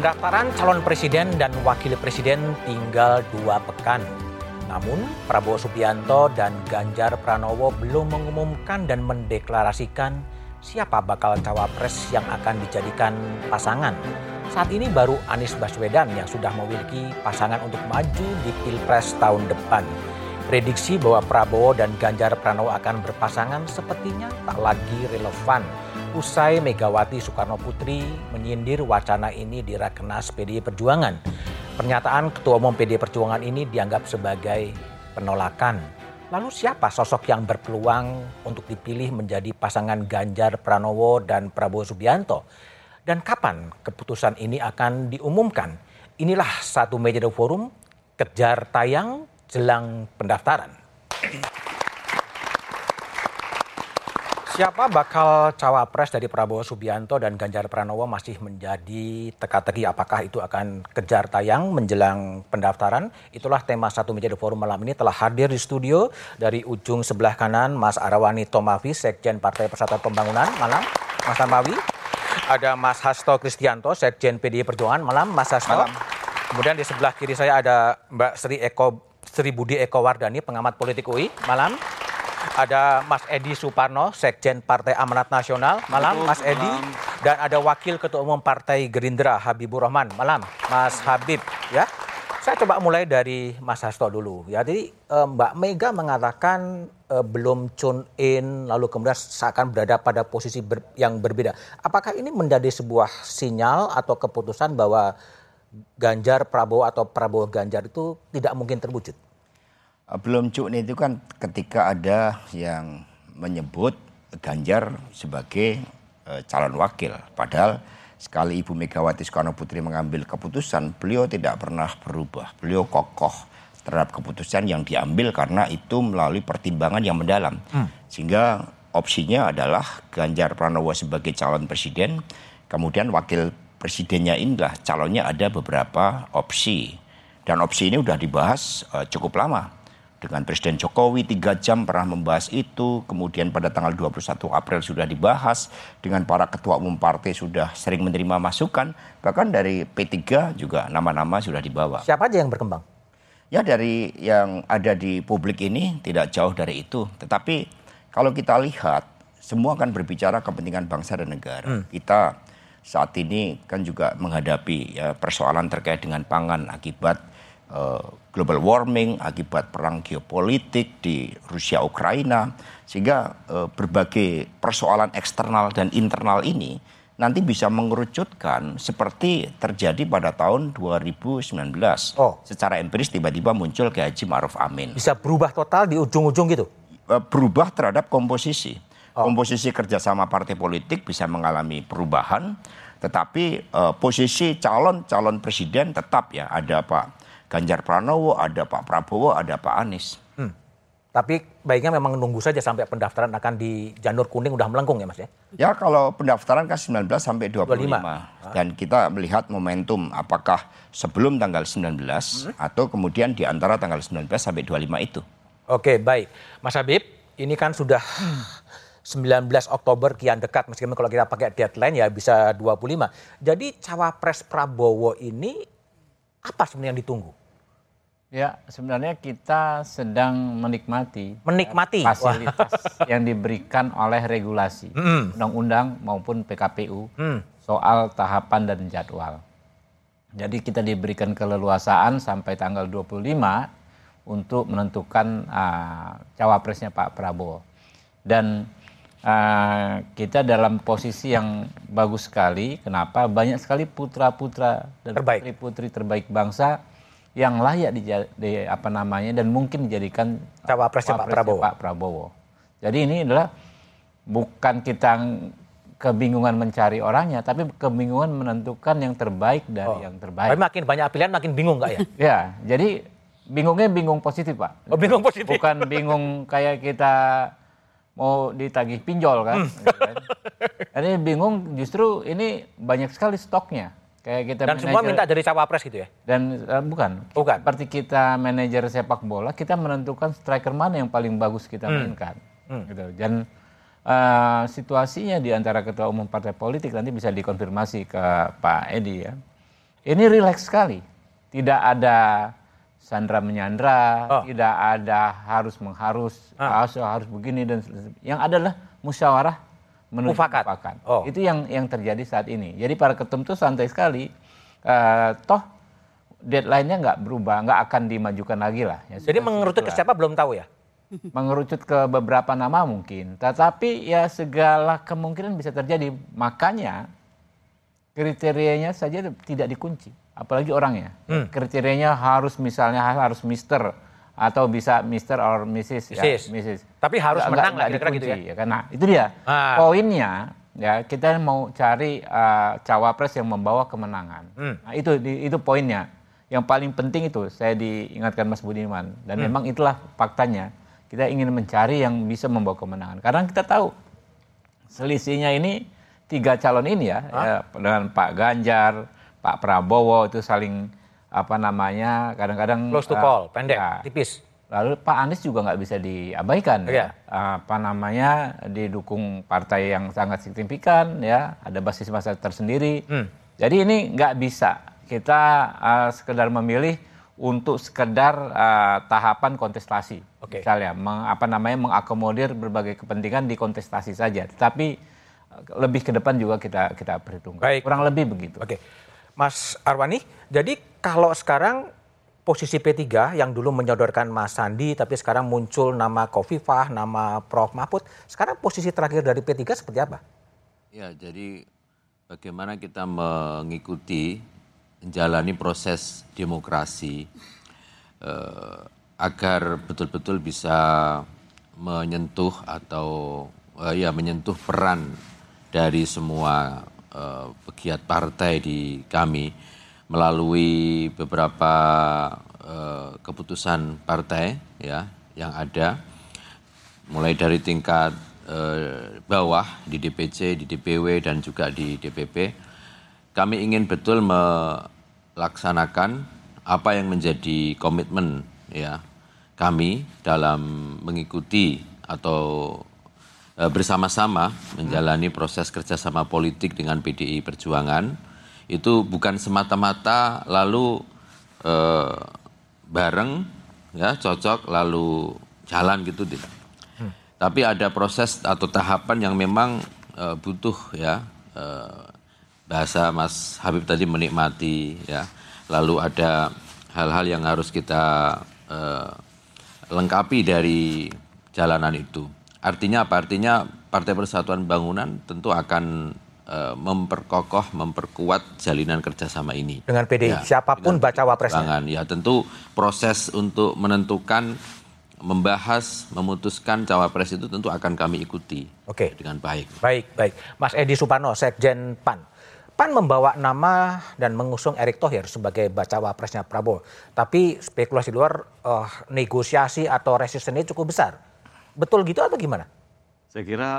Pendaftaran calon presiden dan wakil presiden tinggal dua pekan. Namun, Prabowo Subianto dan Ganjar Pranowo belum mengumumkan dan mendeklarasikan siapa bakal cawapres yang akan dijadikan pasangan. Saat ini baru Anies Baswedan yang sudah memiliki pasangan untuk maju di Pilpres tahun depan. Prediksi bahwa Prabowo dan Ganjar Pranowo akan berpasangan sepertinya tak lagi relevan. Usai Megawati Soekarno Putri menyindir wacana ini di Rakenas PDI Perjuangan. Pernyataan Ketua Umum PDI Perjuangan ini dianggap sebagai penolakan. Lalu siapa sosok yang berpeluang untuk dipilih menjadi pasangan Ganjar Pranowo dan Prabowo Subianto? Dan kapan keputusan ini akan diumumkan? Inilah satu meja forum kejar tayang jelang pendaftaran. Siapa bakal cawapres dari Prabowo Subianto dan Ganjar Pranowo masih menjadi teka-teki apakah itu akan kejar tayang menjelang pendaftaran. Itulah tema satu meja forum malam ini telah hadir di studio dari ujung sebelah kanan Mas Arawani Tomavi, Sekjen Partai Persatuan Pembangunan. Malam, Mas Tamawi. Ada Mas Hasto Kristianto, Sekjen PDI Perjuangan. Malam, Mas Hasto. Malam. Kemudian di sebelah kiri saya ada Mbak Sri Eko Sri Budi Eko Wardani, pengamat politik UI. Malam. Ada Mas Edi Suparno, Sekjen Partai Amanat Nasional. Malam, Mas Edi. Dan ada Wakil Ketua Umum Partai Gerindra, Habibur Rahman. Malam, Mas Habib. Ya, saya coba mulai dari Mas Hasto dulu. Ya, jadi eh, Mbak Mega mengatakan eh, belum tune in, lalu kemudian seakan berada pada posisi ber, yang berbeda. Apakah ini menjadi sebuah sinyal atau keputusan bahwa Ganjar Prabowo atau Prabowo Ganjar itu tidak mungkin terwujud? Belum cuk itu kan ketika ada yang menyebut Ganjar sebagai uh, calon wakil. Padahal sekali Ibu Megawati Soekarno Putri mengambil keputusan, beliau tidak pernah berubah. Beliau kokoh terhadap keputusan yang diambil karena itu melalui pertimbangan yang mendalam. Hmm. Sehingga opsinya adalah Ganjar Pranowo sebagai calon presiden, kemudian wakil presidennya inilah calonnya ada beberapa opsi. Dan opsi ini sudah dibahas uh, cukup lama. Dengan Presiden Jokowi tiga jam pernah membahas itu, kemudian pada tanggal 21 April sudah dibahas, dengan para ketua umum partai sudah sering menerima masukan, bahkan dari P3 juga nama-nama sudah dibawa. Siapa aja yang berkembang? Ya dari yang ada di publik ini tidak jauh dari itu. Tetapi kalau kita lihat, semua akan berbicara kepentingan bangsa dan negara. Hmm. Kita saat ini kan juga menghadapi ya, persoalan terkait dengan pangan akibat uh, global warming, akibat perang geopolitik di Rusia Ukraina, sehingga uh, berbagai persoalan eksternal dan internal ini nanti bisa mengerucutkan seperti terjadi pada tahun 2019. Oh. Secara empiris tiba-tiba muncul Kiai Haji Ma'ruf Amin. Bisa berubah total di ujung-ujung gitu? Berubah terhadap komposisi. Oh. Komposisi kerjasama partai politik bisa mengalami perubahan, tetapi uh, posisi calon-calon presiden tetap ya ada Pak Ganjar Pranowo, ada Pak Prabowo, ada Pak Anies. Hmm. Tapi baiknya memang nunggu saja sampai pendaftaran akan di janur kuning udah melengkung ya Mas ya? Ya kalau pendaftaran kan 19 sampai 25. 25. Dan kita melihat momentum apakah sebelum tanggal 19 hmm. atau kemudian di antara tanggal 19 sampai 25 itu. Oke baik. Mas Habib ini kan sudah 19 Oktober kian dekat meskipun kalau kita pakai deadline ya bisa 25. Jadi cawapres Prabowo ini apa sebenarnya yang ditunggu? Ya, sebenarnya kita sedang menikmati menikmati ya, fasilitas Wah. yang diberikan oleh regulasi mm. undang-undang maupun PKPU mm. soal tahapan dan jadwal. Jadi kita diberikan keleluasaan sampai tanggal 25 untuk menentukan uh, cawapresnya Pak Prabowo. Dan uh, kita dalam posisi yang bagus sekali. Kenapa? Banyak sekali putra-putra dan putri-putri terbaik bangsa yang layak di, di apa namanya dan mungkin dijadikan cawapresnya Pak Prabowo. Pak Prabowo. Jadi ini adalah bukan kita kebingungan mencari orangnya, tapi kebingungan menentukan yang terbaik dari oh. yang terbaik. Tapi makin banyak pilihan makin bingung nggak ya? ya, jadi bingungnya bingung positif pak. Oh bingung positif. Bukan bingung kayak kita mau ditagih pinjol kan. Hmm. Gitu kan. Ini bingung justru ini banyak sekali stoknya. Kayak kita dan manajer, semua minta dari cawapres gitu ya? Dan uh, bukan. Bukan. Seperti kita manajer sepak bola, kita menentukan striker mana yang paling bagus kita hmm. mainkan. Hmm. Gitu. Dan uh, situasinya di antara ketua umum partai politik nanti bisa dikonfirmasi ke Pak Edi ya. ini rileks sekali. Tidak ada sandra menyandra, oh. tidak ada harus mengharus, ah. harus, harus begini dan yang adalah musyawarah menuju mufakat. mufakat. Oh. Itu yang yang terjadi saat ini. Jadi para ketum itu santai sekali. Uh, toh deadline-nya nggak berubah, nggak akan dimajukan lagi lah. Ya, Jadi mengerucut ke siapa belum tahu ya? Mengerucut ke beberapa nama mungkin, tetapi ya segala kemungkinan bisa terjadi. Makanya kriterianya saja tidak dikunci, apalagi orangnya. Hmm. Kriterianya harus misalnya harus Mister atau bisa Mister or Mrs. Ya, Mrs. Tapi harus gak, menang lah kira-kira gitu ya. ya. Karena itu dia ah. poinnya ya kita mau cari uh, cawapres yang membawa kemenangan. Hmm. Nah, itu itu poinnya yang paling penting itu saya diingatkan Mas Budiman dan hmm. memang itulah faktanya kita ingin mencari yang bisa membawa kemenangan karena kita tahu selisihnya ini tiga calon ini ya, ya dengan Pak Ganjar, Pak Prabowo itu saling apa namanya kadang-kadang close to uh, call pendek ya, tipis lalu Pak Anies juga nggak bisa diabaikan ya. ya apa namanya didukung partai yang sangat signifikan ya ada basis masa tersendiri hmm. jadi ini nggak bisa kita uh, sekedar memilih untuk sekedar uh, tahapan kontestasi, okay. misalnya, meng, apa namanya mengakomodir berbagai kepentingan di kontestasi saja. Tetapi lebih ke depan juga kita kita perhitungkan. Baik. Kurang lebih begitu. Oke, okay. Mas Arwani, jadi kalau sekarang posisi P3 yang dulu menyodorkan Mas Sandi, tapi sekarang muncul nama Kofifah, nama Prof Mahfud, sekarang posisi terakhir dari P3 seperti apa? Ya, jadi bagaimana kita mengikuti menjalani proses demokrasi eh, agar betul-betul bisa menyentuh atau eh, ya menyentuh peran dari semua eh, pegiat partai di kami melalui beberapa eh, keputusan partai ya yang ada. Mulai dari tingkat eh, bawah di DPC, di DPW dan juga di DPP kami ingin betul melaksanakan apa yang menjadi komitmen ya kami dalam mengikuti atau bersama-sama menjalani proses kerjasama politik dengan PDI Perjuangan itu bukan semata-mata lalu e, bareng ya cocok lalu jalan gitu tidak. Hmm. Tapi ada proses atau tahapan yang memang e, butuh ya e, bahasa Mas Habib tadi menikmati ya. Lalu ada hal-hal yang harus kita uh, lengkapi dari jalanan itu. Artinya apa? Artinya Partai Persatuan Bangunan tentu akan uh, memperkokoh, memperkuat jalinan kerjasama ini. Dengan PD, ya, siapa pun baca wapresnya. Ya tentu proses untuk menentukan, membahas, memutuskan cawapres itu tentu akan kami ikuti. Oke. Dengan baik. Baik, baik. Mas Edi Suparno, Sekjen PAN. PAN membawa nama dan mengusung Erick Thohir sebagai bacawa presnya Prabowo. Tapi spekulasi luar uh, negosiasi atau resistennya cukup besar. Betul gitu atau gimana? Saya kira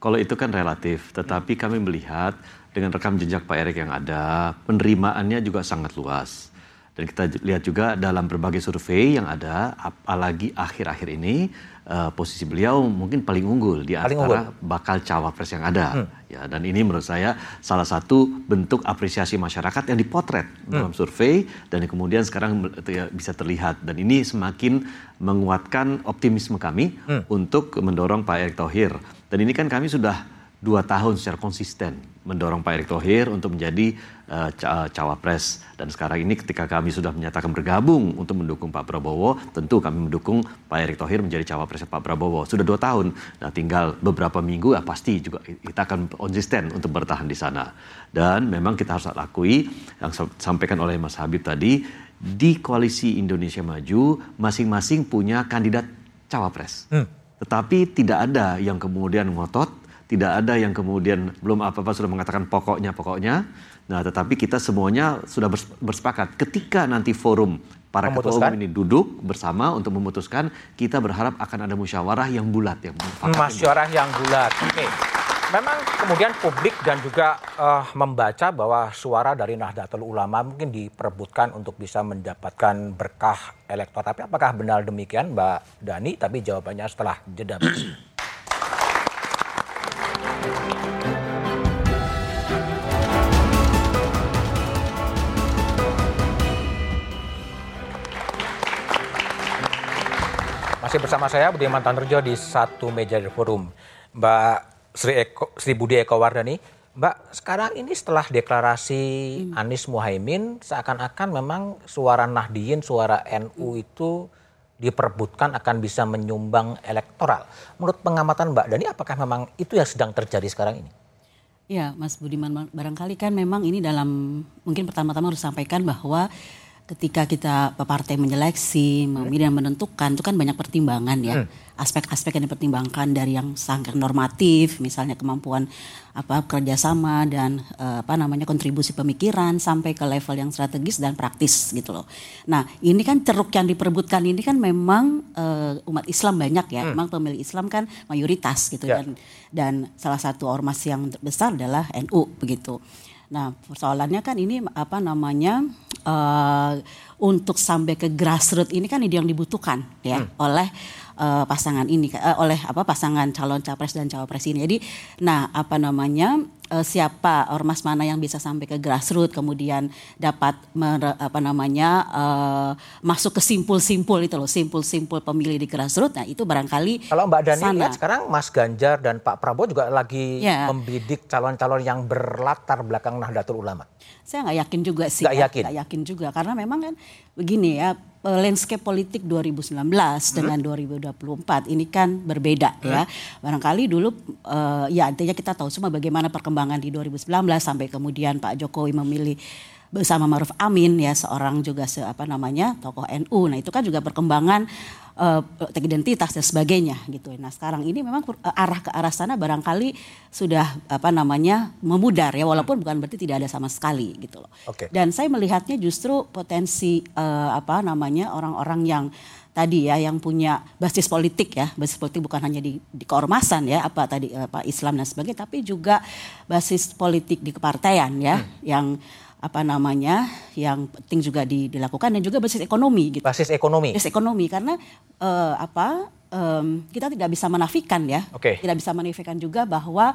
kalau itu kan relatif, tetapi kami melihat dengan rekam jejak Pak Erick yang ada, penerimaannya juga sangat luas. Dan kita lihat juga dalam berbagai survei yang ada, apalagi akhir-akhir ini, uh, posisi beliau mungkin paling unggul di paling antara unggul. bakal cawapres yang ada. Hmm. Ya, dan ini menurut saya salah satu bentuk apresiasi masyarakat yang dipotret hmm. dalam survei dan kemudian sekarang ya, bisa terlihat dan ini semakin menguatkan optimisme kami hmm. untuk mendorong Pak Erick Thohir. Dan ini kan kami sudah dua tahun secara konsisten mendorong Pak Erick Thohir untuk menjadi uh, cawapres. Dan sekarang ini ketika kami sudah menyatakan bergabung untuk mendukung Pak Prabowo tentu kami mendukung Pak Erick Thohir menjadi cawapres Pak Prabowo. Sudah dua tahun. Nah tinggal beberapa minggu ya pasti juga kita akan konsisten untuk bertahan di sana. Dan memang kita harus akui yang sampaikan oleh Mas Habib tadi di koalisi Indonesia Maju masing-masing punya kandidat cawapres. Hmm. tetapi tidak ada yang kemudian ngotot tidak ada yang kemudian belum apa-apa sudah mengatakan pokoknya pokoknya. Nah, tetapi kita semuanya sudah bersepakat ketika nanti forum para ketua umum ini duduk bersama untuk memutuskan, kita berharap akan ada musyawarah yang bulat yang musyawarah yang bulat. Oke. Memang kemudian publik dan juga uh, membaca bahwa suara dari Nahdlatul Ulama mungkin diperebutkan untuk bisa mendapatkan berkah elektoral. Tapi apakah benar demikian Mbak Dani? Tapi jawabannya setelah jeda. Masih bersama saya Budi Mantanrejo di satu meja di forum. Mbak Sri, Eko, Sri Budi Eko Wardani, Mbak sekarang ini setelah deklarasi hmm. Anies Muhaimin seakan-akan memang suara Nahdiyin, suara NU itu diperbutkan akan bisa menyumbang elektoral. Menurut pengamatan Mbak Dani, apakah memang itu yang sedang terjadi sekarang ini? Ya, Mas Budiman, barangkali kan memang ini dalam, mungkin pertama-tama harus sampaikan bahwa ketika kita partai menyeleksi, memilih dan menentukan itu kan banyak pertimbangan ya. Aspek-aspek yang dipertimbangkan dari yang sangat normatif, misalnya kemampuan apa kerjasama dan uh, apa namanya kontribusi pemikiran sampai ke level yang strategis dan praktis gitu loh. Nah ini kan ceruk yang diperebutkan ini kan memang uh, umat Islam banyak ya, hmm. memang pemilih Islam kan mayoritas gitu yeah. dan dan salah satu ormas yang besar adalah NU begitu. Nah persoalannya kan ini apa namanya uh, untuk sampai ke grassroots ini kan ide yang dibutuhkan ya hmm. oleh uh, pasangan ini uh, oleh apa pasangan calon capres dan cawapres ini. Jadi nah apa namanya uh, siapa ormas mana yang bisa sampai ke grassroots kemudian dapat mer, apa namanya uh, masuk ke simpul-simpul itu loh simpul-simpul pemilih di grassroots nah itu barangkali kalau Mbak Dani lihat sekarang Mas Ganjar dan Pak Prabowo juga lagi ya. membidik calon-calon yang berlatar belakang Nahdlatul Ulama saya nggak yakin juga sih nggak ya. yakin nggak yakin juga karena memang kan begini ya Eh, landscape politik 2019 hmm. dengan 2024 ini kan berbeda hmm. ya. Barangkali dulu uh, ya artinya kita tahu semua bagaimana perkembangan di 2019 sampai kemudian Pak Jokowi memilih bersama Maruf Amin ya seorang juga se, apa namanya tokoh NU. Nah itu kan juga perkembangan uh, identitas dan sebagainya gitu. Nah sekarang ini memang uh, arah ke arah sana barangkali sudah apa namanya memudar ya walaupun bukan berarti tidak ada sama sekali gitu loh. Okay. Dan saya melihatnya justru potensi uh, apa namanya orang-orang yang tadi ya yang punya basis politik ya basis politik bukan hanya di, di keormasan ya apa tadi apa Islam dan sebagainya tapi juga basis politik di kepartaian ya hmm. yang apa namanya yang penting juga dilakukan dan juga basis ekonomi gitu. Basis ekonomi. Basis ekonomi karena uh, apa um, kita tidak bisa menafikan ya. Okay. Tidak bisa menafikan juga bahwa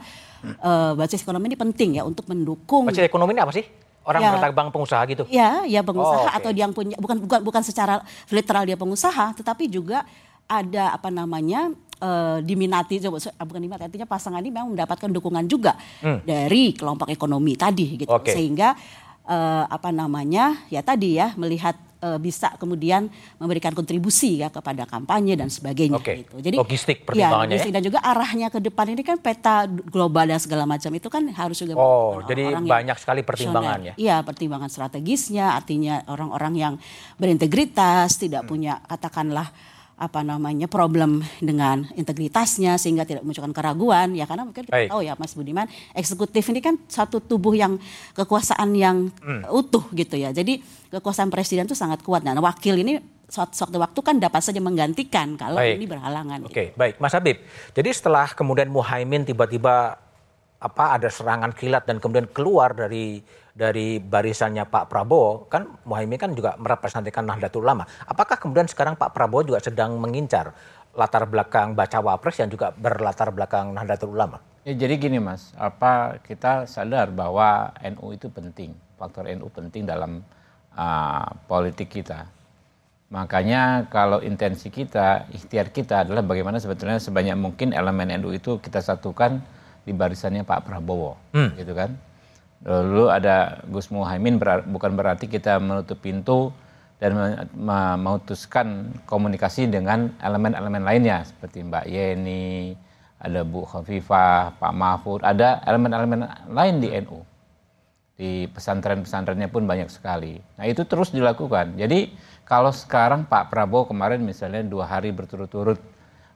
uh, basis ekonomi ini penting ya untuk mendukung. Basis ekonomi ini apa sih? Orang ya, bank pengusaha gitu? Ya, ya pengusaha oh, okay. atau yang punya bukan bukan bukan secara literal dia pengusaha, tetapi juga ada apa namanya uh, diminati bukan diminati artinya pasangan ini memang mendapatkan dukungan juga hmm. dari kelompok ekonomi tadi gitu okay. sehingga uh, apa namanya ya tadi ya melihat uh, bisa kemudian memberikan kontribusi ya kepada kampanye dan sebagainya okay. gitu. Jadi logistik ya, pertimbangannya ya, logistik ya? dan juga arahnya ke depan ini kan peta global dan segala macam itu kan harus juga Oh, jadi orang banyak sekali pertimbangan ya. Iya, pertimbangan strategisnya artinya orang-orang yang berintegritas, tidak hmm. punya katakanlah apa namanya problem dengan integritasnya sehingga tidak memunculkan keraguan ya karena mungkin kita Baik. tahu ya Mas Budiman eksekutif ini kan satu tubuh yang kekuasaan yang hmm. utuh gitu ya jadi kekuasaan presiden itu sangat kuat nah wakil ini suatu waktu kan dapat saja menggantikan kalau baik. ini berhalangan. Oke, okay, gitu. baik, Mas Habib. Jadi setelah kemudian Muhaimin tiba-tiba apa ada serangan kilat dan kemudian keluar dari dari barisannya Pak Prabowo, kan Muhaimin kan juga merepresentasikan Nahdlatul Ulama. Apakah kemudian sekarang Pak Prabowo juga sedang mengincar latar belakang baca wapres yang juga berlatar belakang Nahdlatul Ulama? Ya, jadi gini Mas, apa kita sadar bahwa NU itu penting, faktor NU penting dalam uh, politik kita. Makanya kalau intensi kita, ikhtiar kita adalah bagaimana sebetulnya sebanyak mungkin elemen NU itu kita satukan di barisannya Pak Prabowo, hmm. gitu kan? Dulu ada Gus Muhaimin ber, bukan berarti kita menutup pintu dan memutuskan komunikasi dengan elemen-elemen lainnya seperti Mbak Yeni, ada Bu Khafifah, Pak Mahfud, ada elemen-elemen lain di NU. Di pesantren-pesantrennya pun banyak sekali. Nah itu terus dilakukan. Jadi kalau sekarang Pak Prabowo kemarin misalnya dua hari berturut-turut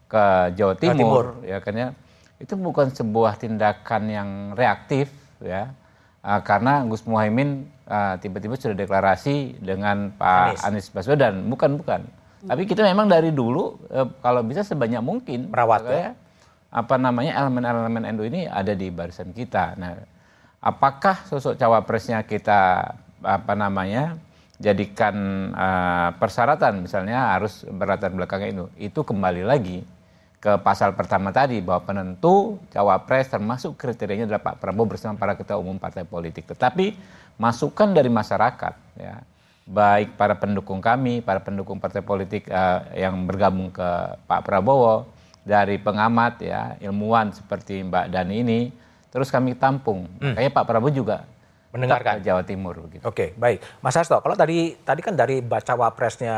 ke Jawa Timur, Timur. ya kan ya, itu bukan sebuah tindakan yang reaktif ya uh, karena Gus Muhaimin uh, tiba-tiba sudah deklarasi dengan Pak Anies, Anies Baswedan, bukan bukan. Hmm. Tapi kita memang dari dulu uh, kalau bisa sebanyak mungkin merawat ya. Apa namanya elemen-elemen NU ini ada di barisan kita. Nah, apakah sosok cawapresnya kita apa namanya jadikan uh, persyaratan misalnya harus berlatar belakang itu itu kembali lagi ke pasal pertama tadi bahwa penentu cawapres termasuk kriterianya adalah Pak Prabowo bersama para ketua umum partai politik. Tetapi masukan dari masyarakat ya baik para pendukung kami, para pendukung partai politik uh, yang bergabung ke Pak Prabowo, dari pengamat ya, ilmuwan seperti Mbak Dani ini, terus kami tampung. Hmm. Kayaknya Pak Prabowo juga mendengarkan Jawa Timur gitu. Oke, baik. Mas Hasto, kalau tadi tadi kan dari baca wapresnya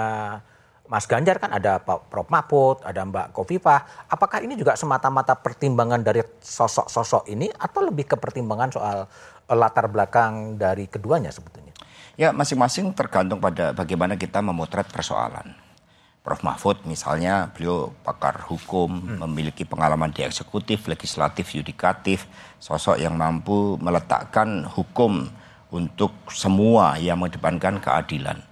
Mas Ganjar kan ada Pak Prof Mahfud, ada Mbak Kofifah. Apakah ini juga semata-mata pertimbangan dari sosok-sosok ini atau lebih ke pertimbangan soal eh, latar belakang dari keduanya sebetulnya? Ya, masing-masing tergantung pada bagaimana kita memotret persoalan. Prof Mahfud misalnya beliau pakar hukum, hmm. memiliki pengalaman di eksekutif, legislatif, yudikatif, sosok yang mampu meletakkan hukum untuk semua yang mengedepankan keadilan.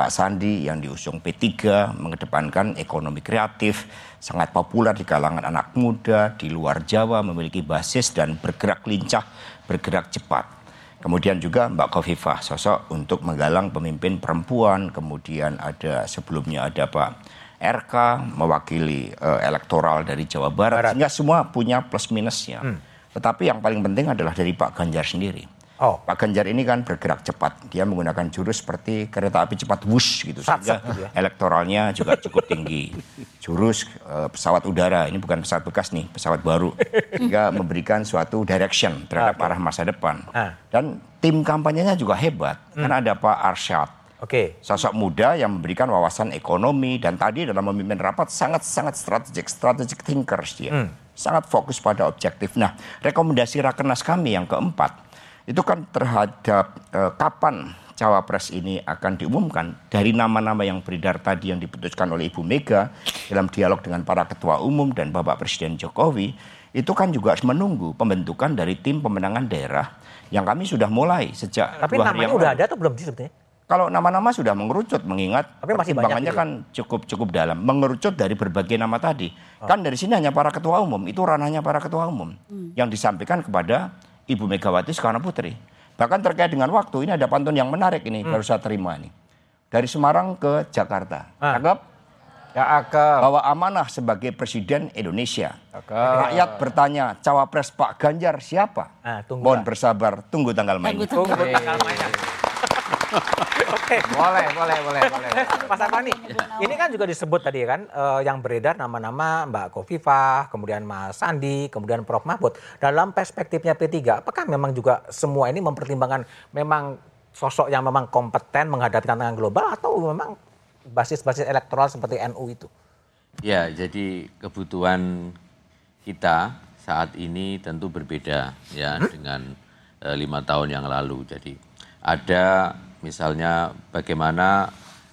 Pak Sandi yang diusung P3 mengedepankan ekonomi kreatif, sangat populer di kalangan anak muda di luar Jawa, memiliki basis dan bergerak lincah, bergerak cepat. Kemudian juga Mbak Kofifah, sosok untuk menggalang pemimpin perempuan. Kemudian ada sebelumnya ada Pak RK mewakili uh, elektoral dari Jawa Barat. Barat. Sehingga semua punya plus minusnya. Hmm. Tetapi yang paling penting adalah dari Pak Ganjar sendiri. Oh. Pak Ganjar ini kan bergerak cepat. Dia menggunakan jurus seperti kereta api cepat wush gitu. Sehingga gitu ya. elektoralnya juga cukup tinggi. Jurus uh, pesawat udara, ini bukan pesawat bekas nih, pesawat baru. Sehingga memberikan suatu direction terhadap okay. arah masa depan. Ah. Dan tim kampanyenya juga hebat. Hmm. Kan ada Pak Arsyad. Oke. Okay. Sosok muda yang memberikan wawasan ekonomi dan tadi dalam memimpin rapat sangat-sangat strategik, strategic thinkers dia. Hmm. Sangat fokus pada objektif. Nah, rekomendasi rakernas kami yang keempat itu kan terhadap eh, kapan cawapres ini akan diumumkan dari nama-nama yang beredar tadi yang diputuskan oleh Ibu Mega dalam dialog dengan para ketua umum dan Bapak Presiden Jokowi itu kan juga menunggu pembentukan dari tim pemenangan daerah yang kami sudah mulai sejak Tapi dua namanya udah ada atau belum sih sebetulnya? Kalau nama-nama sudah mengerucut mengingat Tapi masih pertimbangannya kan cukup cukup dalam mengerucut dari berbagai nama tadi. Oh. Kan dari sini hanya para ketua umum, itu ranahnya para ketua umum hmm. yang disampaikan kepada Ibu Megawati Soekarno Putri. Bahkan terkait dengan waktu, ini ada pantun yang menarik ini, hmm. baru saya terima ini. Dari Semarang ke Jakarta. Ah. Cakep? Ya, akal. Bahwa amanah sebagai Presiden Indonesia. Akal. Rakyat bertanya, cawapres Pak Ganjar siapa? Ah, Mohon bersabar, tunggu tanggal mainnya. Tunggu, tunggu tanggal mainnya. Oke. Boleh, boleh, boleh, boleh. Mas Arfani, ini kan juga disebut tadi kan uh, yang beredar nama-nama Mbak Kofifah, kemudian Mas Sandi, kemudian Prof Mahfud. Dalam perspektifnya P3, apakah memang juga semua ini mempertimbangkan memang sosok yang memang kompeten menghadapi tantangan global atau memang basis-basis elektoral seperti NU itu? Ya, jadi kebutuhan kita saat ini tentu berbeda ya hmm? dengan uh, lima tahun yang lalu. Jadi ada misalnya bagaimana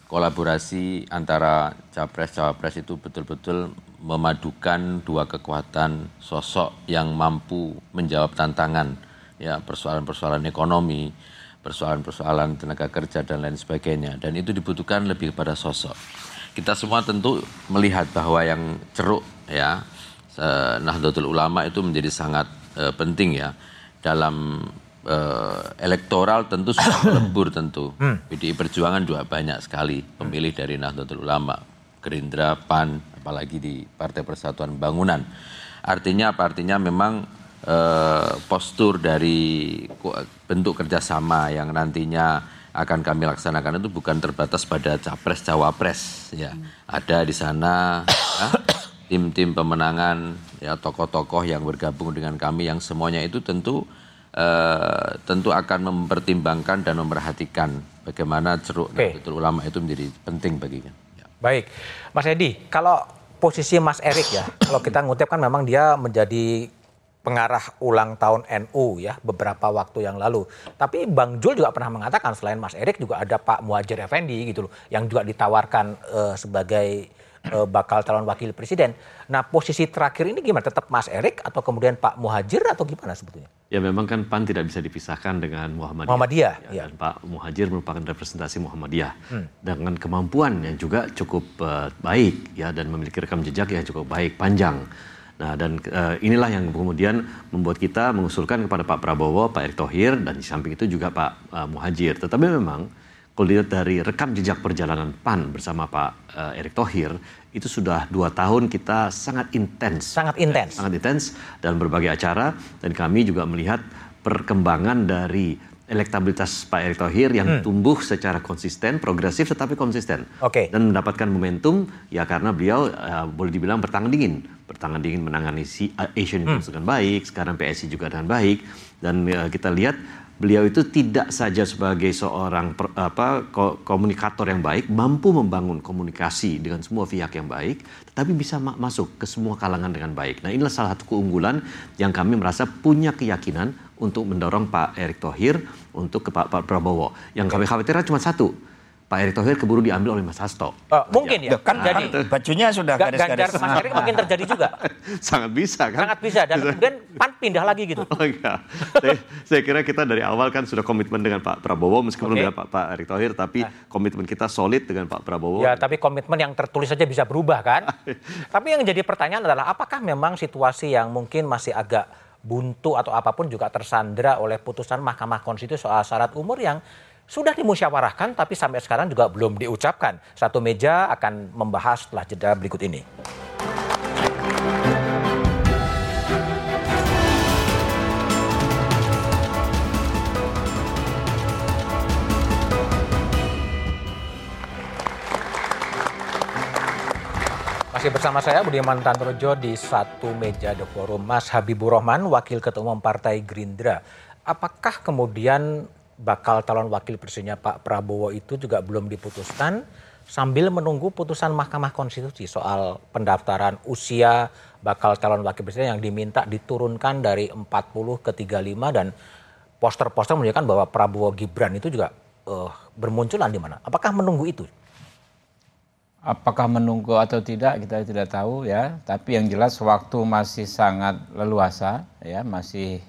kolaborasi antara capres-cawapres itu betul-betul memadukan dua kekuatan sosok yang mampu menjawab tantangan ya persoalan-persoalan ekonomi, persoalan-persoalan tenaga kerja dan lain sebagainya dan itu dibutuhkan lebih kepada sosok. Kita semua tentu melihat bahwa yang ceruk ya Nahdlatul Ulama itu menjadi sangat uh, penting ya dalam uh, elektoral tentu sudah melebur tentu. Hmm. PDI Perjuangan juga banyak sekali pemilih dari Nahdlatul Ulama, Gerindra, PAN, apalagi di Partai Persatuan Bangunan. Artinya apa? Artinya memang uh, postur dari bentuk kerjasama yang nantinya akan kami laksanakan itu bukan terbatas pada capres cawapres ya ada di sana ya, tim-tim pemenangan ya tokoh-tokoh yang bergabung dengan kami yang semuanya itu tentu uh, tentu akan mempertimbangkan dan memperhatikan bagaimana ceruk okay. Nahdlatul Ulama itu menjadi penting bagi Ya. Baik, Mas Edi, kalau posisi Mas Erik ya, kalau kita ngutip kan memang dia menjadi pengarah ulang tahun NU ya beberapa waktu yang lalu. Tapi Bang Jul juga pernah mengatakan selain Mas Erik juga ada Pak Muhajir Effendi gitu loh yang juga ditawarkan uh, sebagai uh, bakal calon wakil presiden. Nah posisi terakhir ini gimana? Tetap Mas Erik atau kemudian Pak Muhajir atau gimana sebetulnya? Ya memang kan PAN tidak bisa dipisahkan dengan Muhammadiyah. Muhammadiyah, ya. ya. Dan Pak Muhajir merupakan representasi Muhammadiyah hmm. dengan kemampuan yang juga cukup uh, baik ya dan memiliki rekam jejak yang cukup baik panjang. Nah dan uh, inilah yang kemudian membuat kita mengusulkan kepada Pak Prabowo, Pak Erick Thohir dan di samping itu juga Pak uh, Muhajir. Tetapi memang kalau dilihat dari rekam jejak perjalanan PAN bersama Pak uh, Erick Thohir itu sudah dua tahun kita sangat intens, sangat intens, sangat intens dalam berbagai acara dan kami juga melihat perkembangan dari elektabilitas Pak Erick Thohir yang hmm. tumbuh secara konsisten, progresif tetapi konsisten. Oke. Okay. Dan mendapatkan momentum ya karena beliau uh, boleh dibilang bertangan dingin, bertangan dingin menangani si Asian hmm. dengan baik, sekarang PSI juga dengan baik dan uh, kita lihat beliau itu tidak saja sebagai seorang per, apa komunikator yang baik, mampu membangun komunikasi dengan semua pihak yang baik, tetapi bisa ma masuk ke semua kalangan dengan baik. Nah, inilah salah satu keunggulan yang kami merasa punya keyakinan untuk mendorong Pak Erick Thohir untuk ke Pak, Pak Prabowo. Yang kami khawatirkan cuma satu, Pak Erick Thohir keburu diambil oleh Mas Hasto. Uh, mungkin ya. Kan jadi kan bajunya sudah garis-garis. Ganjar Mas Erick mungkin terjadi juga. Sangat bisa kan? Sangat bisa dan kemudian PAN pindah lagi gitu. Oh iya. saya, saya kira kita dari awal kan sudah komitmen dengan Pak Prabowo meskipun okay. dengan Pak, Pak Erick Thohir tapi nah. komitmen kita solid dengan Pak Prabowo. Ya, tapi komitmen yang tertulis saja bisa berubah kan? tapi yang jadi pertanyaan adalah apakah memang situasi yang mungkin masih agak buntu atau apa pun juga tersandra oleh putusan Mahkamah Konstitusi soal syarat umur yang sudah dimusyawarahkan tapi sampai sekarang juga belum diucapkan. Satu meja akan membahas setelah jeda berikut ini. Masih bersama saya Budiman Tantrojo di satu meja The Forum. Mas Habibur Rahman, Wakil Ketua Umum Partai Gerindra. Apakah kemudian bakal calon wakil presidennya Pak Prabowo itu juga belum diputuskan sambil menunggu putusan Mahkamah Konstitusi soal pendaftaran usia bakal calon wakil presiden yang diminta diturunkan dari 40 ke 35 dan poster-poster menunjukkan bahwa Prabowo Gibran itu juga uh, bermunculan di mana. Apakah menunggu itu? Apakah menunggu atau tidak kita tidak tahu ya, tapi yang jelas waktu masih sangat leluasa ya, masih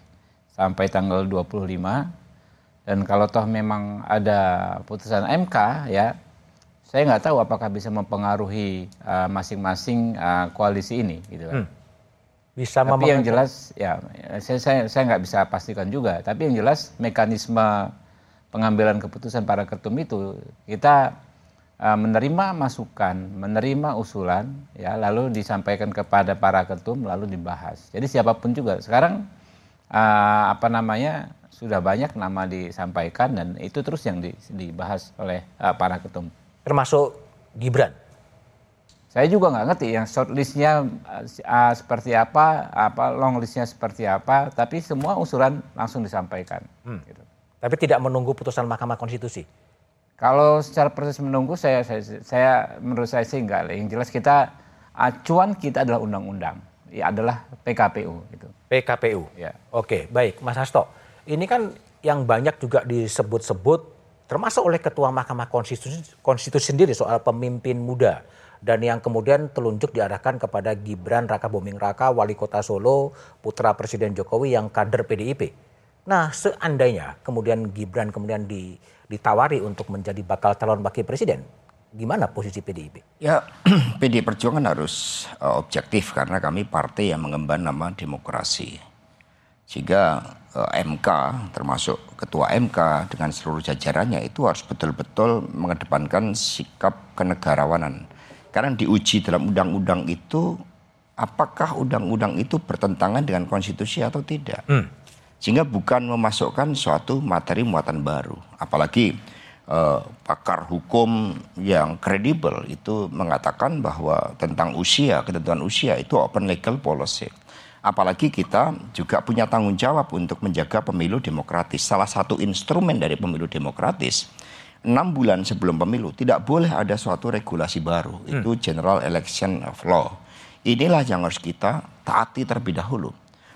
sampai tanggal 25 dan kalau toh memang ada putusan MK ya, saya nggak tahu apakah bisa mempengaruhi uh, masing-masing uh, koalisi ini gitu kan. Hmm. Bisa tapi yang jelas ya saya saya saya nggak bisa pastikan juga. Tapi yang jelas mekanisme pengambilan keputusan para ketum itu kita uh, menerima masukan, menerima usulan, ya lalu disampaikan kepada para ketum, lalu dibahas. Jadi siapa pun juga sekarang uh, apa namanya sudah banyak nama disampaikan dan itu terus yang di, dibahas oleh uh, para ketum. Termasuk Gibran. Saya juga nggak ngerti yang short listnya uh, seperti apa, apa long listnya seperti apa, tapi semua usulan langsung disampaikan. Hmm. Gitu. Tapi tidak menunggu putusan Mahkamah Konstitusi. Kalau secara proses menunggu, saya, saya, saya menurut saya sih enggak. Yang jelas kita acuan kita adalah undang-undang, ya adalah PKPU. Gitu. PKPU. Ya. Oke, baik, Mas Hasto ini kan yang banyak juga disebut-sebut termasuk oleh Ketua Mahkamah Konstitusi, Konstitusi sendiri soal pemimpin muda dan yang kemudian telunjuk diarahkan kepada Gibran Raka Buming Raka, Wali Kota Solo, putra Presiden Jokowi yang kader PDIP. Nah, seandainya kemudian Gibran kemudian ditawari untuk menjadi bakal calon wakil presiden, gimana posisi PDIP? Ya, PDI Perjuangan harus uh, objektif karena kami partai yang mengemban nama demokrasi. Eh, MK termasuk ketua MK dengan seluruh jajarannya itu harus betul-betul mengedepankan sikap kenegarawanan. Karena diuji dalam undang-undang itu apakah undang-undang itu bertentangan dengan konstitusi atau tidak. Hmm. Sehingga bukan memasukkan suatu materi muatan baru. Apalagi uh, pakar hukum yang kredibel itu mengatakan bahwa tentang usia, ketentuan usia itu open legal policy. Apalagi kita juga punya tanggung jawab untuk menjaga pemilu demokratis. Salah satu instrumen dari pemilu demokratis, enam bulan sebelum pemilu tidak boleh ada suatu regulasi baru. Hmm. Itu General Election of Law. Inilah yang harus kita taati terlebih dahulu.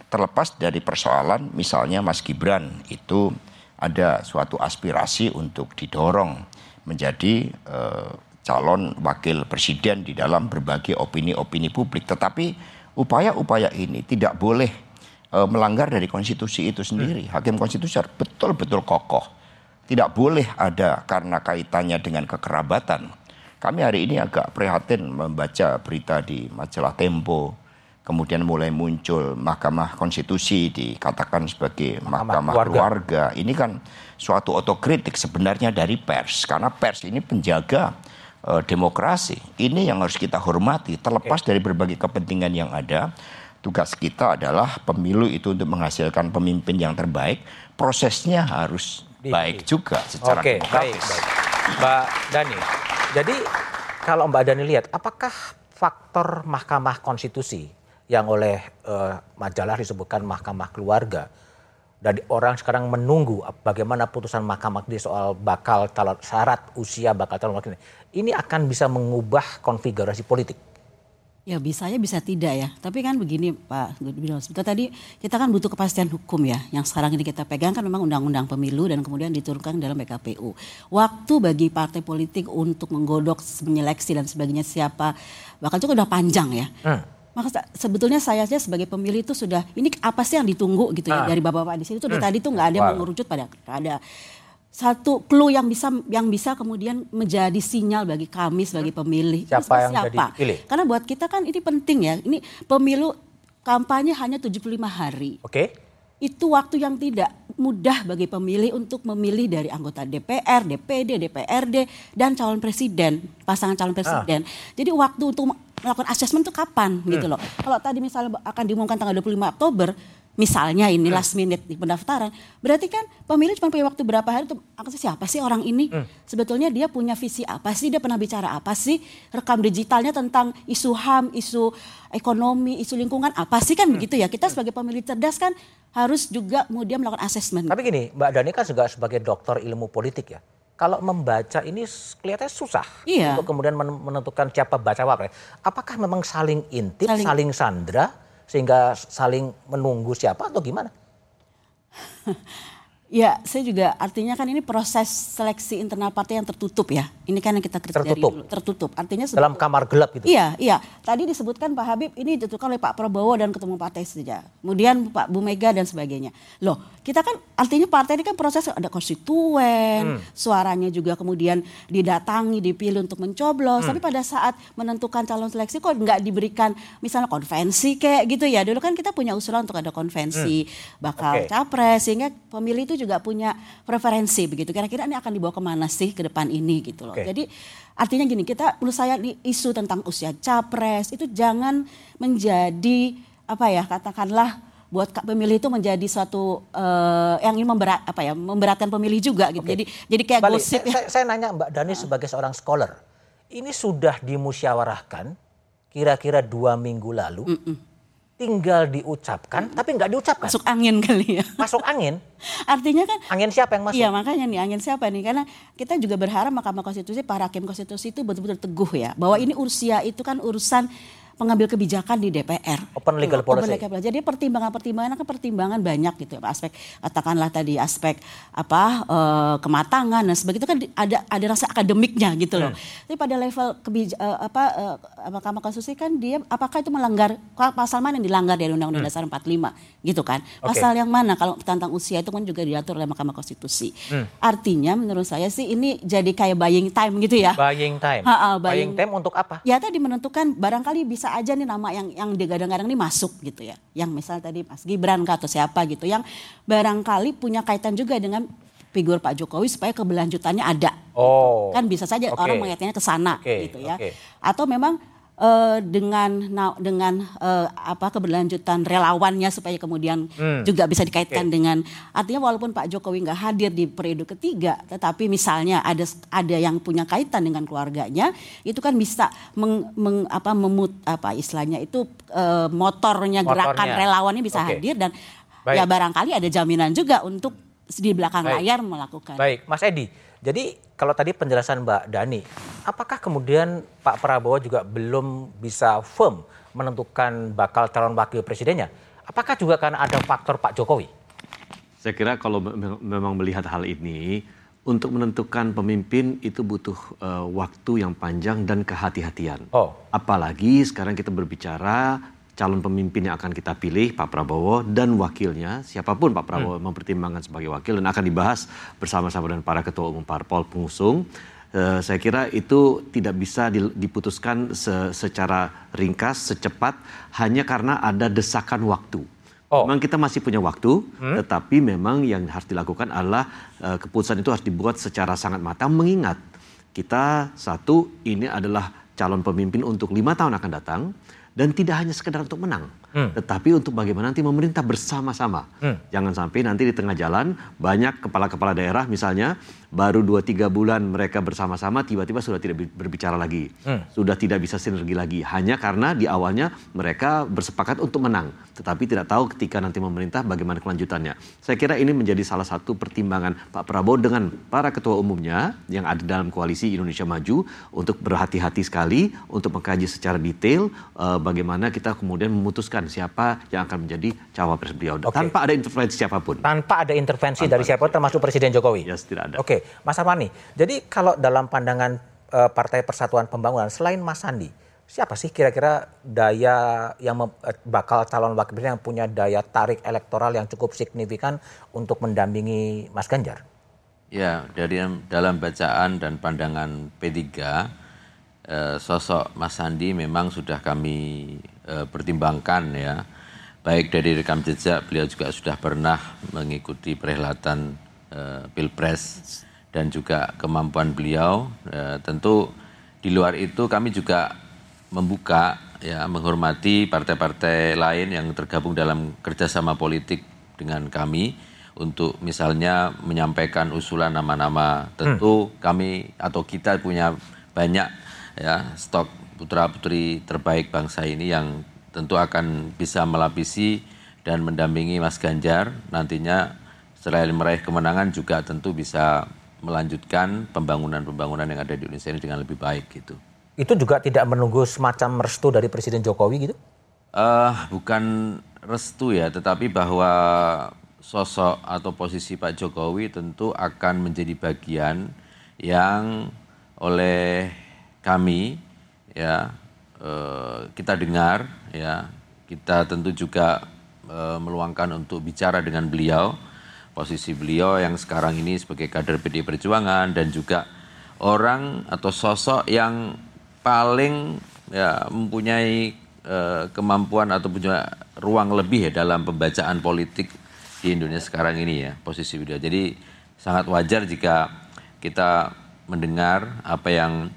Terlepas dari persoalan misalnya Mas Gibran itu ada suatu aspirasi untuk didorong menjadi uh, calon wakil presiden di dalam berbagai opini-opini publik. Tetapi upaya-upaya ini tidak boleh uh, melanggar dari konstitusi itu sendiri. Hmm. Hakim konstitusi harus betul-betul kokoh. Tidak boleh ada karena kaitannya dengan kekerabatan. Kami hari ini agak prihatin membaca berita di majalah Tempo. Kemudian mulai muncul Mahkamah Konstitusi dikatakan sebagai Mahkamah, Mahkamah keluarga. keluarga. Ini kan suatu otokritik sebenarnya dari pers. Karena pers ini penjaga uh, demokrasi. Ini yang harus kita hormati terlepas dari berbagai kepentingan yang ada. Tugas kita adalah pemilu itu untuk menghasilkan pemimpin yang terbaik. Prosesnya harus baik juga secara Oke, baik, demokratis. baik. Mbak Dani, jadi kalau Mbak Dani lihat, apakah faktor Mahkamah Konstitusi yang oleh eh, majalah disebutkan Mahkamah Keluarga, dari orang sekarang menunggu bagaimana putusan Mahkamah di soal bakal calon syarat usia bakal calon wakil ini, akan bisa mengubah konfigurasi politik. Ya bisa ya bisa tidak ya. Tapi kan begini Pak Gubernur, sebetulnya tadi kita kan butuh kepastian hukum ya. Yang sekarang ini kita pegang kan memang undang-undang pemilu dan kemudian diturunkan dalam PKPU. Waktu bagi partai politik untuk menggodok, menyeleksi dan sebagainya siapa bakal itu udah panjang ya. Hmm. Maka se- sebetulnya saya saja sebagai pemilih itu sudah ini apa sih yang ditunggu gitu ya Ah. dari bapak-bapak di sini tuh dari tadi tuh nggak ada yang mengerucut pada ada satu clue yang bisa yang bisa kemudian menjadi sinyal bagi kami sebagai pemilih. Siapa seperti yang jadi pilih? karena buat kita kan ini penting ya. Ini pemilu kampanye hanya 75 hari. Oke? Itu waktu yang tidak mudah bagi pemilih untuk memilih dari anggota DPR, DPD, DPRD dan calon presiden, pasangan calon presiden. Jadi waktu untuk melakukan asesmen itu kapan gitu loh. Kalau tadi misalnya akan diumumkan tanggal 25 Oktober, misalnya ini last minute di pendaftaran, berarti kan pemilih cuma punya waktu berapa hari untuk aku siapa sih orang ini? Sebetulnya dia punya visi apa sih? Dia pernah bicara apa sih? Rekam digitalnya tentang isu HAM, isu ekonomi, isu lingkungan apa sih kan begitu ya? Kita sebagai pemilih cerdas kan harus juga kemudian melakukan asesmen. Tapi gini, Mbak Dani kan juga sebagai dokter ilmu politik ya. Kalau membaca ini kelihatannya susah Iya. untuk kemudian men- menentukan siapa baca wapres. Apakah memang saling intip, Saling- saling, sandra sehingga saling menunggu siapa atau gimana? Ya, saya juga artinya kan ini proses seleksi internal partai yang tertutup ya. Ini kan yang kita kritik dari Tertutup. dulu. Tertutup. Artinya Dalam sebetulnya- kamar gelap gitu. Iya, iya. Tadi disebutkan Pak Habib ini ditentukan oleh Pak Prabowo dan ketemu partai saja. Kemudian Pak Bu Mega dan sebagainya. Loh, kita kan artinya partai ini kan proses ada konstituen, suaranya juga kemudian didatangi, dipilih untuk mencoblos. Tapi pada saat menentukan calon seleksi kok nggak diberikan misalnya konvensi kayak gitu ya. Dulu kan kita punya usulan untuk ada konvensi bakal Oke. capres sehingga pemilih itu juga punya preferensi begitu. Kira-kira ini akan dibawa ke mana sih ke depan ini gitu loh. Oke. Jadi artinya gini, kita menurut saya nih, isu tentang usia capres itu jangan menjadi apa ya katakanlah buat pemilih itu menjadi suatu eh, yang ini memberat apa ya memberatkan pemilih juga gitu. Jadi jadi kayak Balik, gosip saya, ya. saya, saya nanya Mbak Dani sebagai seorang scholar. Ini sudah dimusyawarahkan kira-kira dua minggu lalu. Tinggal diucapkan, tapi nggak diucapkan. masuk angin kali ya. Masuk angin. Artinya kan Angin siapa yang masuk? Iya makanya nih angin siapa nih karena kita juga berharap Mahkamah Konstitusi para hakim konstitusi itu betul-betul teguh ya bahwa ini usia itu kan urusan pengambil kebijakan di DPR. Open legal Open policy. legal policy. Jadi pertimbangan-pertimbangan kan pertimbangan banyak gitu ya aspek katakanlah tadi aspek apa eh, kematangan dan sebagainya itu kan ada ada rasa akademiknya gitu loh. Hmm. Tapi pada level kebij eh, apa eh, Mahkamah Konstitusi kan dia apakah itu melanggar pasal mana yang dilanggar dari Undang-Undang Dasar 45 gitu kan. Hmm. Pasal yang mana kalau tentang usia itu kan juga diatur oleh Mahkamah Konstitusi. Hmm. Artinya menurut saya sih ini jadi kayak buying time gitu ya. Buying time. Ha, ha, buying buying- time untuk apa? Ya tadi menentukan barangkali bisa aja nih nama yang yang digadang-gadang ini masuk gitu ya. Yang misal tadi Mas Gibran atau siapa gitu yang barangkali punya kaitan juga dengan figur Pak Jokowi supaya keberlanjutannya ada. Oh. Kan bisa saja Oke. orang mengaitkannya ke sana Oke, gitu ya. oke. Atau memang eh, dengan dengan eh, apa keberlanjutan relawannya supaya kemudian juga bisa dikaitkan Oke. dengan artinya walaupun Pak Jokowi nggak hadir di periode ketiga tetapi misalnya ada ada yang punya kaitan dengan keluarganya itu kan bisa meng, meng- apa memut apa istilahnya itu eh, motornya, gerakan Motornya. relawannya bisa Oke. hadir dan Baik. ya barangkali ada jaminan juga untuk di belakang Baik. layar melakukan Baik, Mas Edi. Jadi kalau tadi penjelasan Mbak Dani, apakah kemudian Pak Prabowo juga belum bisa firm menentukan bakal calon wakil presidennya? Apakah juga karena ada faktor Pak Jokowi? Saya kira kalau me- memang melihat hal ini, untuk menentukan pemimpin itu butuh eh, waktu yang panjang dan kehati-hatian. Oh. Apalagi sekarang kita berbicara calon pemimpin yang akan kita pilih, Pak Prabowo dan wakilnya, siapa pun Pak Prabowo mempertimbangkan sebagai wakil dan akan dibahas bersama-sama dengan para ketua umum parpol pengusung. Eh, saya kira itu tidak bisa di- diputuskan se- secara ringkas, secepat, hanya karena ada desakan waktu. Oh. Memang kita masih punya waktu, tetapi memang yang harus dilakukan adalah eh, keputusan itu harus dibuat secara sangat matang, mengingat kita satu ini adalah calon pemimpin untuk lima tahun akan datang, dan tidak hanya sekedar untuk menang, hmm. tetapi untuk bagaimana nanti memerintah bersama-sama. Hmm. Jangan sampai nanti di tengah jalan banyak kepala-kepala daerah misalnya baru 2-3 bulan mereka bersama-sama tiba-tiba sudah tidak berbicara lagi, hmm. sudah tidak bisa sinergi lagi hanya karena di awalnya mereka bersepakat untuk menang, tetapi tidak tahu ketika nanti memerintah bagaimana kelanjutannya. Saya kira ini menjadi salah satu pertimbangan Pak Prabowo dengan para ketua umumnya yang ada dalam koalisi Indonesia Maju untuk berhati-hati sekali untuk mengkaji secara detail uh, bagaimana kita kemudian memutuskan siapa yang akan menjadi cawapres beliau okay. tanpa ada intervensi siapa pun. Tanpa ada intervensi tanpa dari siapa termasuk Presiden Jokowi. Yes, tidak ada. Oke, okay. Mas Arwani. Jadi kalau dalam pandangan uh, Partai Persatuan Pembangunan selain Mas Sandi, siapa sih kira-kira daya yang eh, bakal calon wakil presiden yang punya daya tarik elektoral yang cukup signifikan untuk mendampingi Mas Ganjar? Ya, dari dalam bacaan dan pandangan P3 eh, sosok Mas Sandi memang sudah kami eh, pertimbangkan ya. Baik dari rekam jejak, beliau juga sudah pernah mengikuti perhelatan eh, Pilpres dan juga kemampuan beliau. Eh, tentu di luar itu kami juga membuka ya menghormati partai-partai lain yang tergabung dalam kerjasama politik dengan kami untuk misalnya menyampaikan usulan nama-nama tentu hmm. kami atau kita punya banyak ya stok putra putri terbaik bangsa ini yang tentu akan bisa melapisi dan mendampingi Mas Ganjar nantinya selain meraih kemenangan juga tentu bisa melanjutkan pembangunan-pembangunan yang ada di Indonesia ini dengan lebih baik gitu. Itu juga tidak menunggu semacam restu dari Presiden Jokowi gitu? Uh, bukan restu ya, tetapi bahwa sosok atau posisi Pak Jokowi tentu akan menjadi bagian yang oleh kami ya eh, kita dengar ya kita tentu juga eh, meluangkan untuk bicara dengan beliau posisi beliau yang sekarang ini sebagai kader PD Perjuangan dan juga orang atau sosok yang paling ya mempunyai eh, kemampuan atau punya ruang lebih ya dalam pembacaan politik di Indonesia sekarang ini ya posisi beliau. Jadi sangat wajar jika kita mendengar apa yang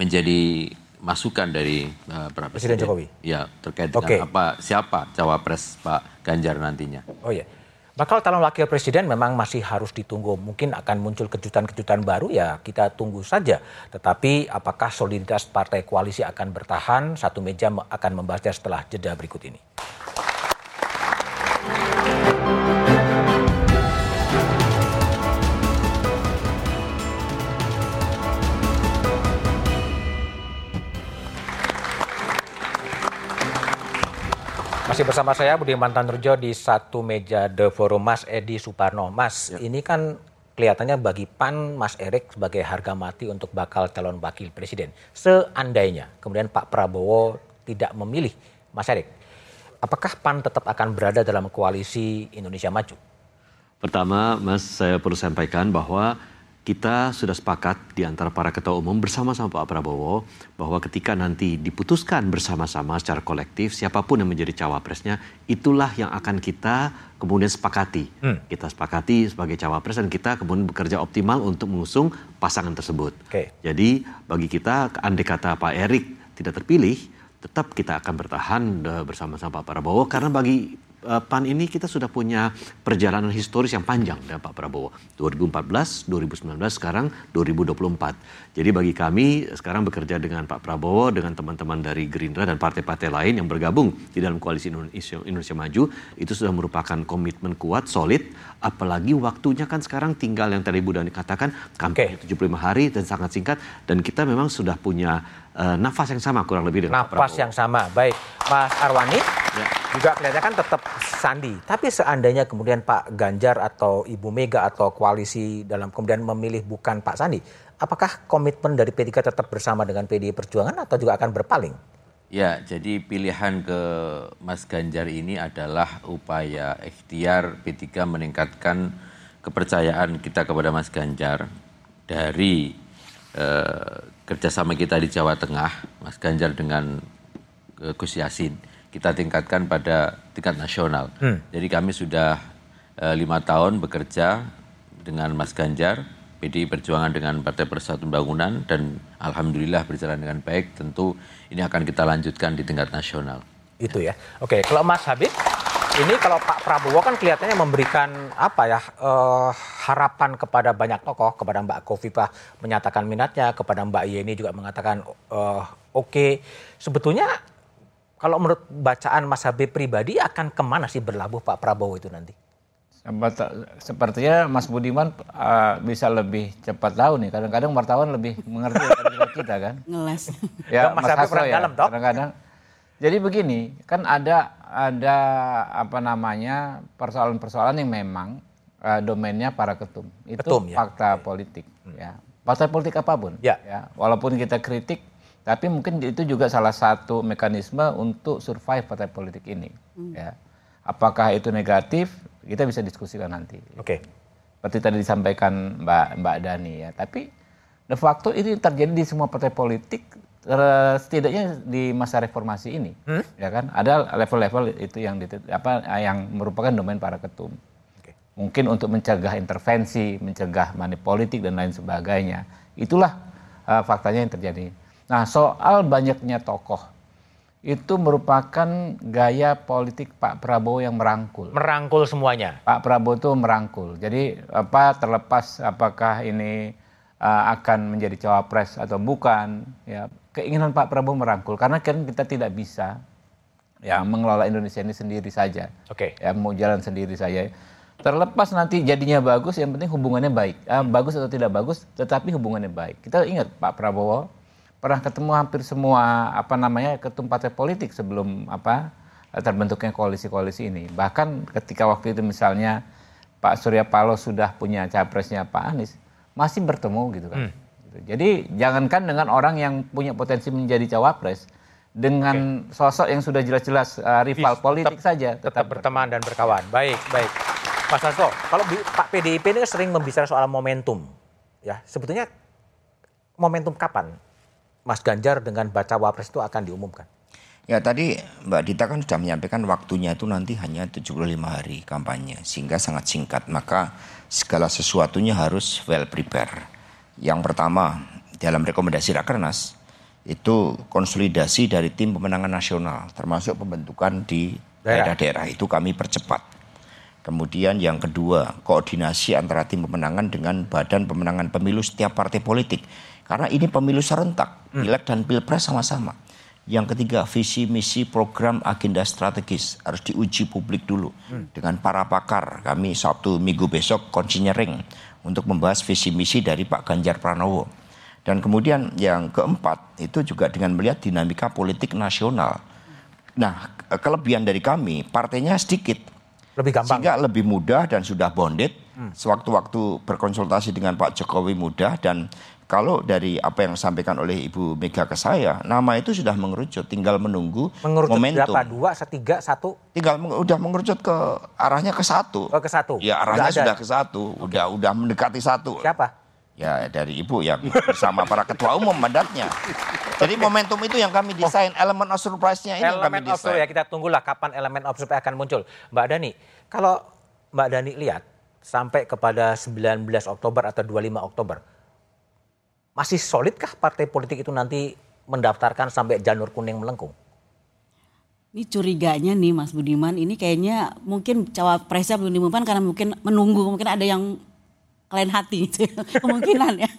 menjadi masukan dari uh, Presiden, Presiden Jokowi. Ya, terkait dengan okay. apa siapa cawapres Pak Ganjar nantinya. Oh ya. Bakal calon wakil presiden memang masih harus ditunggu. Mungkin akan muncul kejutan-kejutan baru ya kita tunggu saja. Tetapi apakah soliditas partai koalisi akan bertahan? Satu meja akan membahasnya setelah jeda berikut ini. Masih bersama saya Budiman Tanurjo di satu meja The Forum Mas Edi Suparno. Mas, ya. ini kan kelihatannya bagi PAN Mas Erik sebagai harga mati untuk bakal calon wakil presiden. Seandainya kemudian Pak Prabowo tidak memilih Mas Erik, apakah PAN tetap akan berada dalam koalisi Indonesia Maju? Pertama, Mas, saya perlu sampaikan bahwa kita sudah sepakat di antara para ketua umum bersama-sama Pak Prabowo bahwa ketika nanti diputuskan bersama-sama secara kolektif siapa pun yang menjadi cawapresnya itulah yang akan kita kemudian sepakati. Hmm. Kita sepakati sebagai cawapres dan kita kemudian bekerja optimal untuk mengusung pasangan tersebut. Okay. Jadi bagi kita andai kata Pak Erik tidak terpilih tetap kita akan bertahan eh, bersama-sama Pak Prabowo karena bagi PAN ini kita sudah punya perjalanan historis yang panjang dengan Pak Prabowo. 2014, 2019, sekarang 2024. Jadi bagi kami sekarang bekerja dengan Pak Prabowo, dengan teman-teman dari Gerindra dan partai-partai lain yang bergabung di dalam koalisi Indonesia, Indonesia Maju, itu sudah merupakan komitmen kuat, solid, apalagi waktunya kan sekarang tinggal yang tadi Bu Dani katakan, kampanye okay. 75 hari dan sangat singkat, dan kita memang sudah punya uh, nafas yang sama kurang lebih dengan nafas yang sama. Baik, Mas Arwani ya. juga kelihatannya kan tetap Sandi. Tapi seandainya kemudian Pak Ganjar atau Ibu Mega atau koalisi dalam kemudian memilih bukan Pak Sandi, apakah komitmen dari P3 tetap bersama dengan PDI Perjuangan atau juga akan berpaling? Ya, jadi pilihan ke Mas Ganjar ini adalah upaya ikhtiar P3 meningkatkan kepercayaan kita kepada Mas Ganjar dari eh, kerjasama kita di Jawa Tengah, Mas Ganjar dengan uh, Gus Yasin, kita tingkatkan pada tingkat nasional. Hmm. Jadi kami sudah uh, lima tahun bekerja dengan Mas Ganjar PDI Perjuangan dengan Partai Persatuan Bangunan dan alhamdulillah berjalan dengan baik. Tentu ini akan kita lanjutkan di tingkat nasional. Itu ya. Oke, kalau Mas Habib ini kalau Pak Prabowo kan kelihatannya memberikan apa ya uh, harapan kepada banyak tokoh, kepada Mbak Kofifah menyatakan minatnya, kepada Mbak Yeni juga mengatakan uh, oke. Okay. Sebetulnya kalau menurut bacaan Mas Habib pribadi akan ke mana sih berlabuh Pak Prabowo itu nanti? Sepertinya Mas Budiman uh, bisa lebih cepat tahu nih. Kadang-kadang wartawan lebih mengerti daripada kita kan. Ngeles. Ya, Mas Hasto ya. Kadang-kadang. Jadi begini, kan ada ada apa namanya persoalan-persoalan yang memang uh, domainnya para ketum. Itu ketum, ya? fakta politik. Hmm. Ya, partai politik apa pun. Ya. ya. Walaupun kita kritik, tapi mungkin itu juga salah satu mekanisme untuk survive partai politik ini. Hmm. Ya. Apakah itu negatif? kita bisa diskusikan nanti. Oke. Okay. Seperti tadi disampaikan Mbak Mbak Dani ya. Tapi de facto ini terjadi di semua partai politik setidaknya di masa reformasi ini, hmm? ya kan? Ada level-level itu yang apa yang merupakan domain para ketum. Okay. Mungkin untuk mencegah intervensi, mencegah money politik dan lain sebagainya. Itulah uh, faktanya yang terjadi. Nah, soal banyaknya tokoh itu merupakan gaya politik Pak Prabowo yang merangkul. Merangkul semuanya. Pak Prabowo itu merangkul. Jadi apa terlepas apakah ini uh, akan menjadi cawapres atau bukan, ya keinginan Pak Prabowo merangkul karena kan kita tidak bisa ya mengelola Indonesia ini sendiri saja. Oke. Okay. Ya mau jalan sendiri saja. Terlepas nanti jadinya bagus, yang penting hubungannya baik. Uh, bagus atau tidak bagus, tetapi hubungannya baik. Kita ingat Pak Prabowo pernah ketemu hampir semua apa namanya ketum partai politik sebelum apa terbentuknya koalisi-koalisi ini. Bahkan ketika waktu itu misalnya Pak Surya Paloh sudah punya capresnya Pak Anies, masih bertemu gitu kan. Hmm. Jadi jangankan dengan orang yang punya potensi menjadi cawapres, dengan okay. sosok yang sudah jelas-jelas uh, rival Bis, politik tetap, saja tetap, tetap berteman dan berkawan. Baik, baik. Mas Hasto, kalau Pak PDIP ini kan sering membicarakan soal momentum, ya sebetulnya momentum kapan Mas Ganjar dengan baca wapres itu akan diumumkan? Ya tadi Mbak Dita kan sudah menyampaikan waktunya itu nanti hanya 75 hari kampanye sehingga sangat singkat maka segala sesuatunya harus well prepare. Yang pertama dalam rekomendasi Rakernas itu konsolidasi dari tim pemenangan nasional termasuk pembentukan di daerah-daerah itu kami percepat. Kemudian yang kedua, koordinasi antara tim pemenangan dengan badan pemenangan pemilu setiap partai politik. Karena ini pemilu serentak, hmm. pileg dan pilpres sama-sama. Yang ketiga, visi misi program agenda strategis harus diuji publik dulu hmm. dengan para pakar. Kami Sabtu Minggu besok konsinyering untuk membahas visi misi dari Pak Ganjar Pranowo. Dan kemudian yang keempat itu juga dengan melihat dinamika politik nasional. Nah, kelebihan dari kami partainya sedikit lebih gampang. Sehingga lebih mudah dan sudah bonded. Hmm. Sewaktu-waktu berkonsultasi dengan Pak Jokowi mudah dan kalau dari apa yang disampaikan oleh Ibu Mega ke saya, nama itu sudah mengerucut, tinggal menunggu mengerucut momentum. Berapa? Dua, setiga, satu? Tinggal udah mengerucut ke arahnya ke satu. Oh, ke satu. Ya arahnya sudah, sudah ke satu, okay. udah udah mendekati satu. Siapa? Ya dari Ibu yang bersama para ketua umum mandatnya. Jadi momentum itu yang kami desain, oh. elemen of surprise-nya ini elemen yang kami desain. ya kita tunggulah kapan elemen of surprise akan muncul. Mbak Dani, kalau Mbak Dani lihat sampai kepada 19 Oktober atau 25 Oktober, masih solidkah partai politik itu nanti mendaftarkan sampai janur kuning melengkung? Ini curiganya nih Mas Budiman, ini kayaknya mungkin cawapresnya belum diumumkan karena mungkin menunggu, mungkin ada yang kalian hati gitu, kemungkinan ya.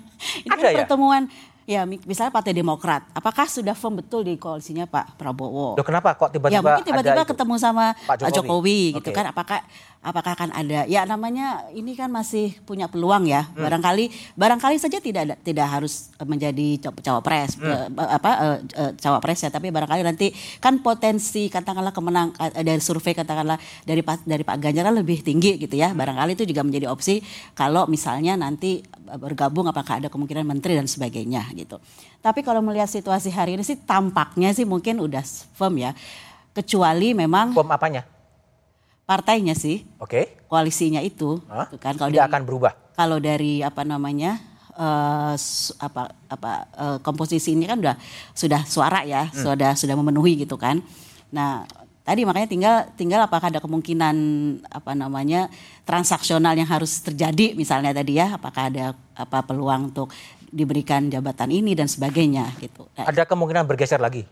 Ini ada kan ya? pertemuan Ya, misalnya Partai Demokrat, apakah sudah firm betul di koalisinya Pak Prabowo? Loh kenapa kok tiba-tiba Ya mungkin tiba-tiba ketemu sama Pak Jokowi, Jokowi gitu okay. kan, apakah apakah akan ada? Ya namanya ini kan masih punya peluang ya, hmm. barangkali barangkali saja tidak tidak harus menjadi cawapres hmm. apa uh, cawapres ya, tapi barangkali nanti kan potensi katakanlah kemenang dari survei katakanlah dari dari Pak Ganjar kan lebih tinggi gitu ya, barangkali itu juga menjadi opsi kalau misalnya nanti bergabung apakah ada kemungkinan menteri dan sebagainya gitu. Tapi kalau melihat situasi hari ini sih tampaknya sih mungkin udah firm ya. Kecuali memang firm apanya? Partainya sih. Oke. Okay. Koalisinya itu Hah? Gitu kan kalau Tidak dari, akan berubah. Kalau dari apa namanya? Uh, apa apa uh, komposisi ini kan udah sudah suara ya, hmm. sudah sudah memenuhi gitu kan. Nah, tadi makanya tinggal tinggal apakah ada kemungkinan apa namanya transaksional yang harus terjadi misalnya tadi ya apakah ada apa peluang untuk diberikan jabatan ini dan sebagainya gitu. Nah, ada kemungkinan bergeser lagi.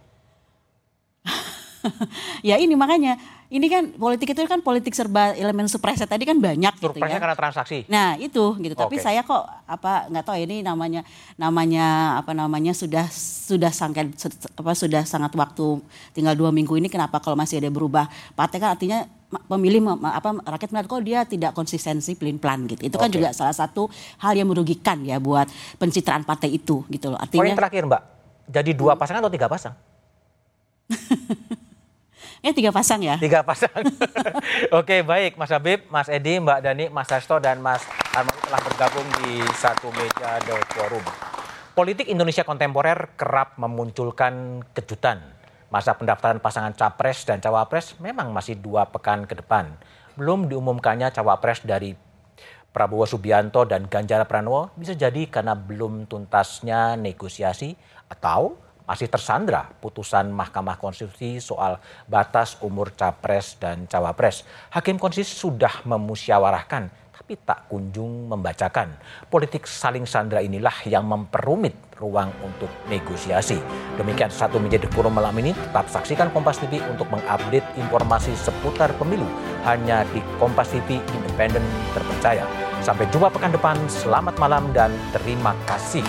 ya ini makanya ini kan politik itu kan politik serba elemen surprise tadi kan banyak gitu ya. karena transaksi. Nah, itu gitu. Okay. Tapi saya kok apa nggak tahu ini namanya namanya apa namanya sudah sudah sangat apa sudah sangat waktu tinggal dua minggu ini kenapa kalau masih ada berubah partai kan artinya pemilih apa rakyat melihat kok dia tidak konsistensi pelin plan gitu. Itu okay. kan juga salah satu hal yang merugikan ya buat pencitraan partai itu gitu loh. Artinya Poin terakhir, Mbak. Jadi dua pasangan atau tiga pasang? Eh tiga pasang ya? Tiga pasang. Oke baik Mas Habib, Mas Edi, Mbak Dani, Mas Hasto dan Mas Armando telah bergabung di satu meja The Forum. Politik Indonesia kontemporer kerap memunculkan kejutan. Masa pendaftaran pasangan capres dan cawapres memang masih dua pekan ke depan. Belum diumumkannya cawapres dari Prabowo Subianto dan Ganjar Pranowo bisa jadi karena belum tuntasnya negosiasi atau masih tersandra putusan Mahkamah Konstitusi soal batas umur capres dan cawapres. Hakim Konstitusi sudah memusyawarahkan tapi tak kunjung membacakan. Politik saling sandra inilah yang memperumit ruang untuk negosiasi. Demikian satu menjadi forum malam ini. Tetap saksikan Kompas TV untuk mengupdate informasi seputar pemilu hanya di Kompas TV independen terpercaya. Sampai jumpa pekan depan. Selamat malam dan terima kasih.